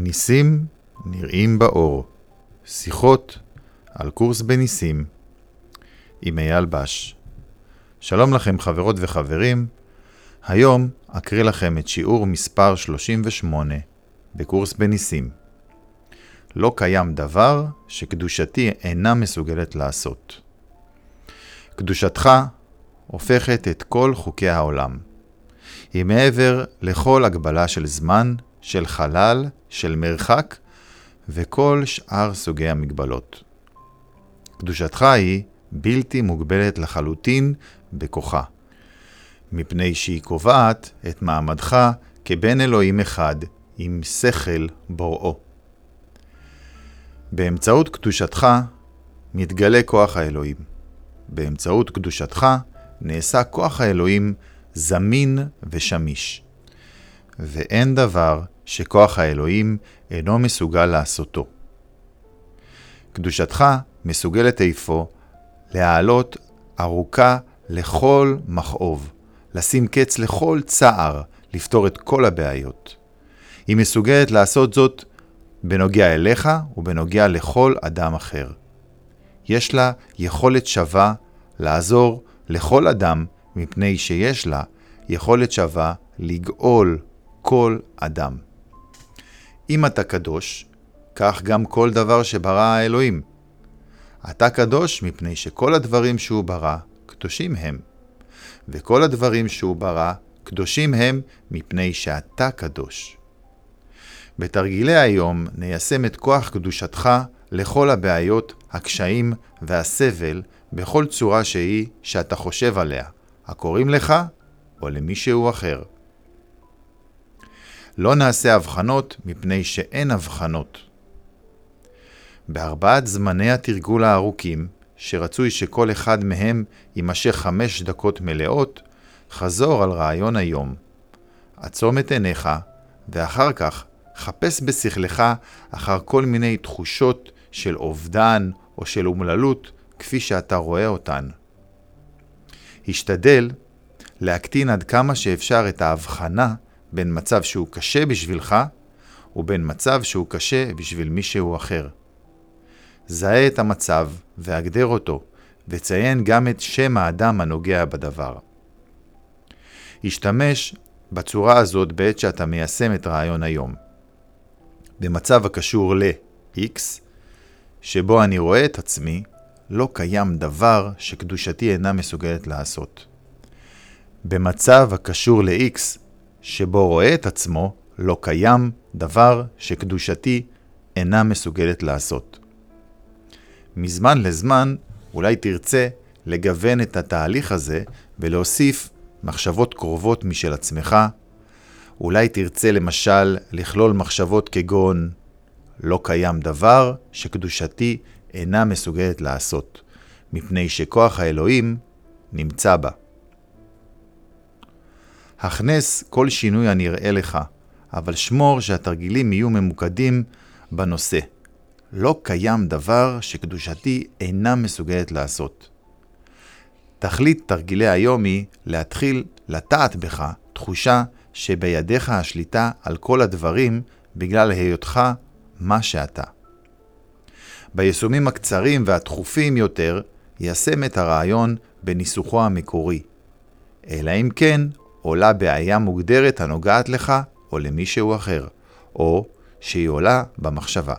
ניסים נראים באור. שיחות על קורס בניסים עם אייל בש. שלום לכם חברות וחברים, היום אקריא לכם את שיעור מספר 38 בקורס בניסים. לא קיים דבר שקדושתי אינה מסוגלת לעשות. קדושתך הופכת את כל חוקי העולם. היא מעבר לכל הגבלה של זמן, של חלל, של מרחק וכל שאר סוגי המגבלות. קדושתך היא בלתי מוגבלת לחלוטין בכוחה, מפני שהיא קובעת את מעמדך כבן אלוהים אחד עם שכל בוראו. באמצעות קדושתך מתגלה כוח האלוהים. באמצעות קדושתך נעשה כוח האלוהים זמין ושמיש. ואין דבר שכוח האלוהים אינו מסוגל לעשותו. קדושתך מסוגלת אפוא להעלות ארוכה לכל מכאוב, לשים קץ לכל צער, לפתור את כל הבעיות. היא מסוגלת לעשות זאת בנוגע אליך ובנוגע לכל אדם אחר. יש לה יכולת שווה לעזור לכל אדם מפני שיש לה יכולת שווה לגאול כל אדם. אם אתה קדוש, כך גם כל דבר שברא האלוהים. אתה קדוש מפני שכל הדברים שהוא ברא, קדושים הם. וכל הדברים שהוא ברא, קדושים הם מפני שאתה קדוש. בתרגילי היום ניישם את כוח קדושתך לכל הבעיות, הקשיים והסבל בכל צורה שהיא שאתה חושב עליה, הקוראים לך או למישהו אחר. לא נעשה הבחנות מפני שאין הבחנות. בארבעת זמני התרגול הארוכים, שרצוי שכל אחד מהם יימשך חמש דקות מלאות, חזור על רעיון היום. עצום את עיניך, ואחר כך חפש בשכלך אחר כל מיני תחושות של אובדן או של אומללות, כפי שאתה רואה אותן. השתדל להקטין עד כמה שאפשר את ההבחנה בין מצב שהוא קשה בשבילך ובין מצב שהוא קשה בשביל מישהו אחר. זהה את המצב והגדר אותו, וציין גם את שם האדם הנוגע בדבר. השתמש בצורה הזאת בעת שאתה מיישם את רעיון היום. במצב הקשור ל-X, שבו אני רואה את עצמי, לא קיים דבר שקדושתי אינה מסוגלת לעשות. במצב הקשור ל-X, שבו רואה את עצמו, לא קיים דבר שקדושתי אינה מסוגלת לעשות. מזמן לזמן אולי תרצה לגוון את התהליך הזה ולהוסיף מחשבות קרובות משל עצמך. אולי תרצה למשל לכלול מחשבות כגון לא קיים דבר שקדושתי אינה מסוגלת לעשות, מפני שכוח האלוהים נמצא בה. הכנס כל שינוי הנראה לך, אבל שמור שהתרגילים יהיו ממוקדים בנושא. לא קיים דבר שקדושתי אינה מסוגלת לעשות. תכלית תרגילי היום היא להתחיל לטעת בך תחושה שבידיך השליטה על כל הדברים בגלל היותך מה שאתה. ביישומים הקצרים והתכופים יותר, יישם את הרעיון בניסוחו המקורי. אלא אם כן, עולה בעיה מוגדרת הנוגעת לך או למישהו אחר, או שהיא עולה במחשבה.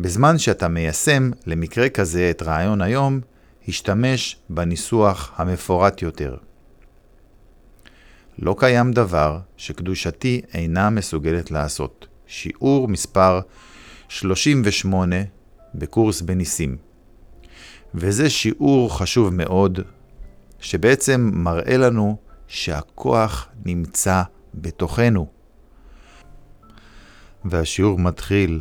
בזמן שאתה מיישם למקרה כזה את רעיון היום, השתמש בניסוח המפורט יותר. לא קיים דבר שקדושתי אינה מסוגלת לעשות. שיעור מספר 38 בקורס בניסים. וזה שיעור חשוב מאוד, שבעצם מראה לנו שהכוח נמצא בתוכנו. והשיעור מתחיל,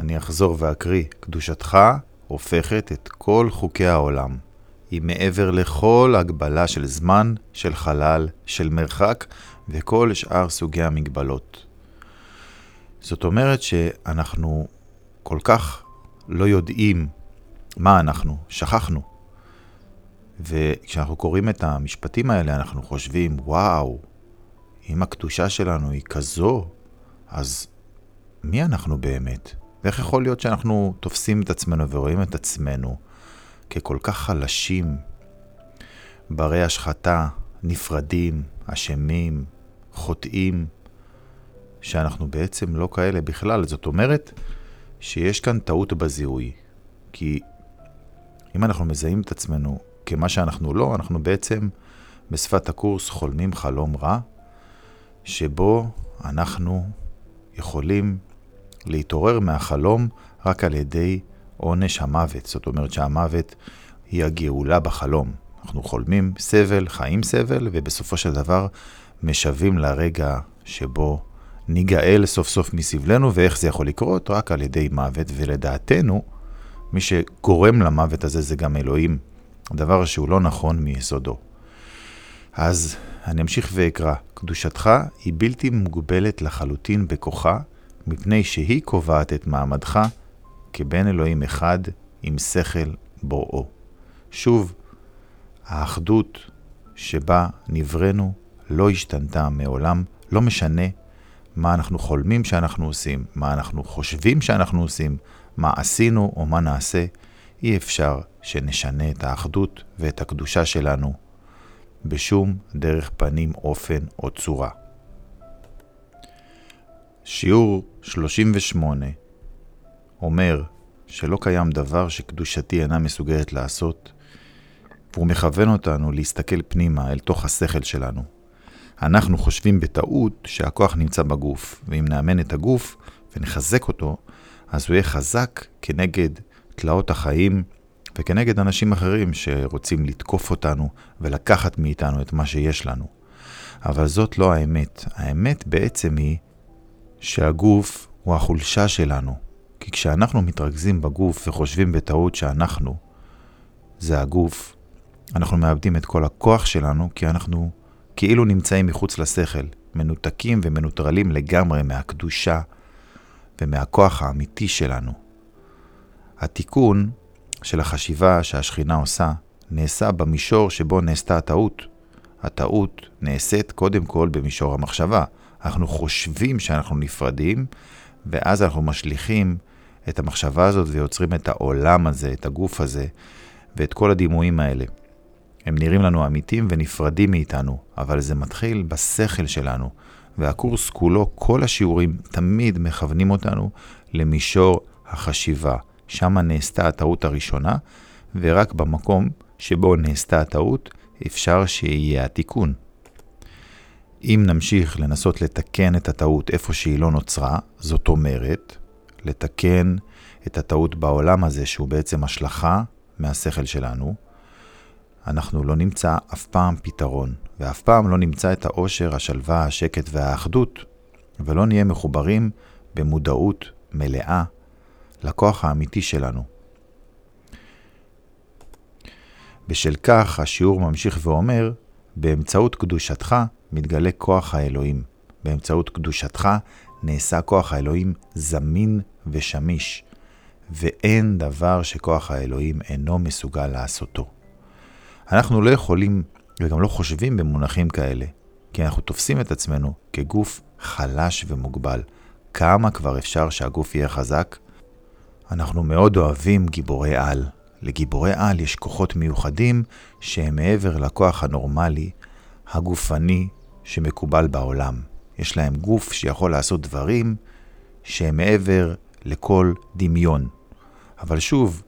אני אחזור ואקריא, קדושתך הופכת את כל חוקי העולם. היא מעבר לכל הגבלה של זמן, של חלל, של מרחק וכל שאר סוגי המגבלות. זאת אומרת שאנחנו כל כך לא יודעים מה אנחנו, שכחנו. וכשאנחנו קוראים את המשפטים האלה, אנחנו חושבים, וואו, אם הקדושה שלנו היא כזו, אז מי אנחנו באמת? ואיך יכול להיות שאנחנו תופסים את עצמנו ורואים את עצמנו ככל כך חלשים, ברי השחתה, נפרדים, אשמים, חוטאים, שאנחנו בעצם לא כאלה בכלל. זאת אומרת שיש כאן טעות בזיהוי. כי אם אנחנו מזהים את עצמנו כמה שאנחנו לא, אנחנו בעצם בשפת הקורס חולמים חלום רע, שבו אנחנו יכולים להתעורר מהחלום רק על ידי עונש המוות. זאת אומרת שהמוות היא הגאולה בחלום. אנחנו חולמים סבל, חיים סבל, ובסופו של דבר משווים לרגע שבו ניגאל סוף סוף מסבלנו, ואיך זה יכול לקרות? רק על ידי מוות, ולדעתנו, מי שגורם למוות הזה זה גם אלוהים, דבר שהוא לא נכון מיסודו. אז אני אמשיך ואקרא, קדושתך היא בלתי מוגבלת לחלוטין בכוחה, מפני שהיא קובעת את מעמדך כבן אלוהים אחד עם שכל בוראו. שוב, האחדות שבה נבראנו לא השתנתה מעולם, לא משנה מה אנחנו חולמים שאנחנו עושים, מה אנחנו חושבים שאנחנו עושים, מה עשינו או מה נעשה, אי אפשר שנשנה את האחדות ואת הקדושה שלנו בשום דרך פנים, אופן או צורה. שיעור 38 אומר שלא קיים דבר שקדושתי אינה מסוגלת לעשות, והוא מכוון אותנו להסתכל פנימה אל תוך השכל שלנו. אנחנו חושבים בטעות שהכוח נמצא בגוף, ואם נאמן את הגוף ונחזק אותו, אז הוא יהיה חזק כנגד תלאות החיים וכנגד אנשים אחרים שרוצים לתקוף אותנו ולקחת מאיתנו את מה שיש לנו. אבל זאת לא האמת. האמת בעצם היא שהגוף הוא החולשה שלנו. כי כשאנחנו מתרכזים בגוף וחושבים בטעות שאנחנו זה הגוף, אנחנו מאבדים את כל הכוח שלנו כי אנחנו כאילו נמצאים מחוץ לשכל, מנותקים ומנוטרלים לגמרי מהקדושה ומהכוח האמיתי שלנו. התיקון של החשיבה שהשכינה עושה נעשה במישור שבו נעשתה הטעות. הטעות נעשית קודם כל במישור המחשבה. אנחנו חושבים שאנחנו נפרדים, ואז אנחנו משליכים את המחשבה הזאת ויוצרים את העולם הזה, את הגוף הזה, ואת כל הדימויים האלה. הם נראים לנו אמיתים ונפרדים מאיתנו, אבל זה מתחיל בשכל שלנו, והקורס כולו, כל השיעורים תמיד מכוונים אותנו למישור החשיבה. שם נעשתה הטעות הראשונה, ורק במקום שבו נעשתה הטעות, אפשר שיהיה התיקון. אם נמשיך לנסות לתקן את הטעות איפה שהיא לא נוצרה, זאת אומרת, לתקן את הטעות בעולם הזה, שהוא בעצם השלכה מהשכל שלנו, אנחנו לא נמצא אף פעם פתרון, ואף פעם לא נמצא את האושר, השלווה, השקט והאחדות, ולא נהיה מחוברים במודעות מלאה לכוח האמיתי שלנו. בשל כך השיעור ממשיך ואומר, באמצעות קדושתך מתגלה כוח האלוהים. באמצעות קדושתך נעשה כוח האלוהים זמין ושמיש, ואין דבר שכוח האלוהים אינו מסוגל לעשותו. אנחנו לא יכולים וגם לא חושבים במונחים כאלה, כי אנחנו תופסים את עצמנו כגוף חלש ומוגבל. כמה כבר אפשר שהגוף יהיה חזק? אנחנו מאוד אוהבים גיבורי על. לגיבורי על יש כוחות מיוחדים שהם מעבר לכוח הנורמלי, הגופני, שמקובל בעולם. יש להם גוף שיכול לעשות דברים שהם מעבר לכל דמיון. אבל שוב,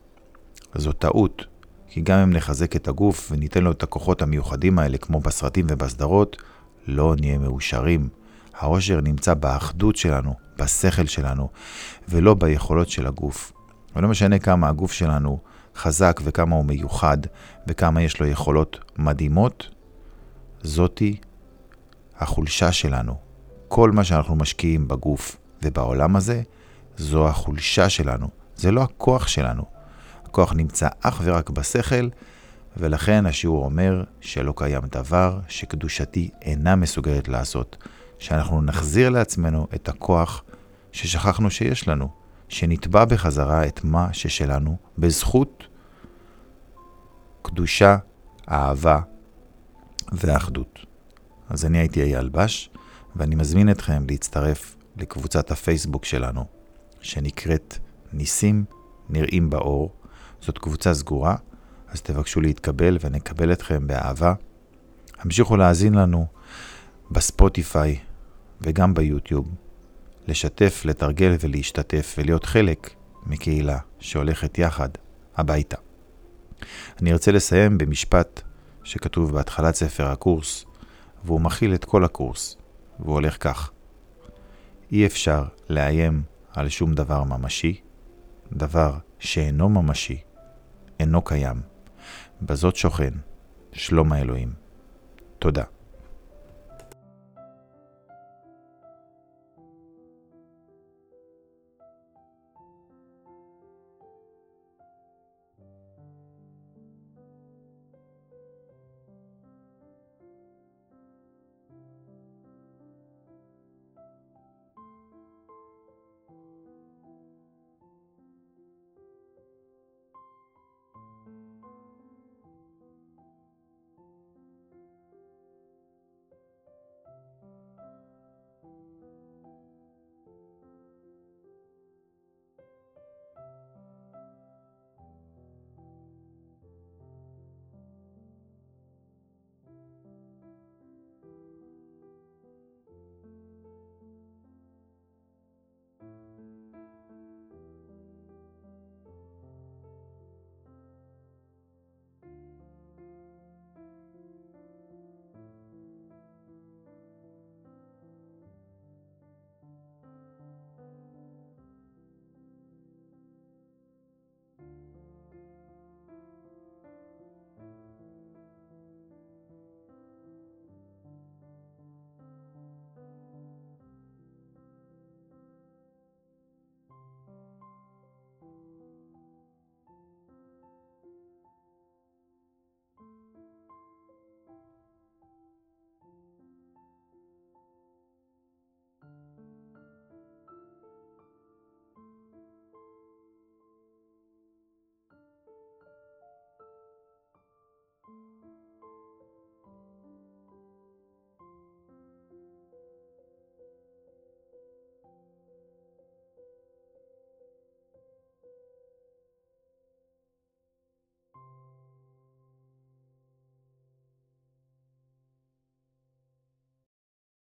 זו טעות, כי גם אם נחזק את הגוף וניתן לו את הכוחות המיוחדים האלה, כמו בסרטים ובסדרות, לא נהיה מאושרים. העושר נמצא באחדות שלנו, בשכל שלנו, ולא ביכולות של הגוף. ולא משנה כמה הגוף שלנו חזק וכמה הוא מיוחד, וכמה יש לו יכולות מדהימות, זאתי החולשה שלנו. כל מה שאנחנו משקיעים בגוף ובעולם הזה, זו החולשה שלנו. זה לא הכוח שלנו. הכוח נמצא אך ורק בשכל, ולכן השיעור אומר שלא קיים דבר שקדושתי אינה מסוגלת לעשות. שאנחנו נחזיר לעצמנו את הכוח ששכחנו שיש לנו, שנתבע בחזרה את מה ששלנו בזכות קדושה, אהבה ואחדות. אז אני הייתי אייל בש, ואני מזמין אתכם להצטרף לקבוצת הפייסבוק שלנו, שנקראת ניסים נראים באור. זאת קבוצה סגורה, אז תבקשו להתקבל ונקבל אתכם באהבה. המשיכו להאזין לנו בספוטיפיי וגם ביוטיוב, לשתף, לתרגל ולהשתתף ולהיות חלק מקהילה שהולכת יחד הביתה. אני ארצה לסיים במשפט שכתוב בהתחלת ספר הקורס, והוא מכיל את כל הקורס, והוא הולך כך: אי אפשר לאיים על שום דבר ממשי, דבר שאינו ממשי, אינו קיים. בזאת שוכן שלום האלוהים. תודה.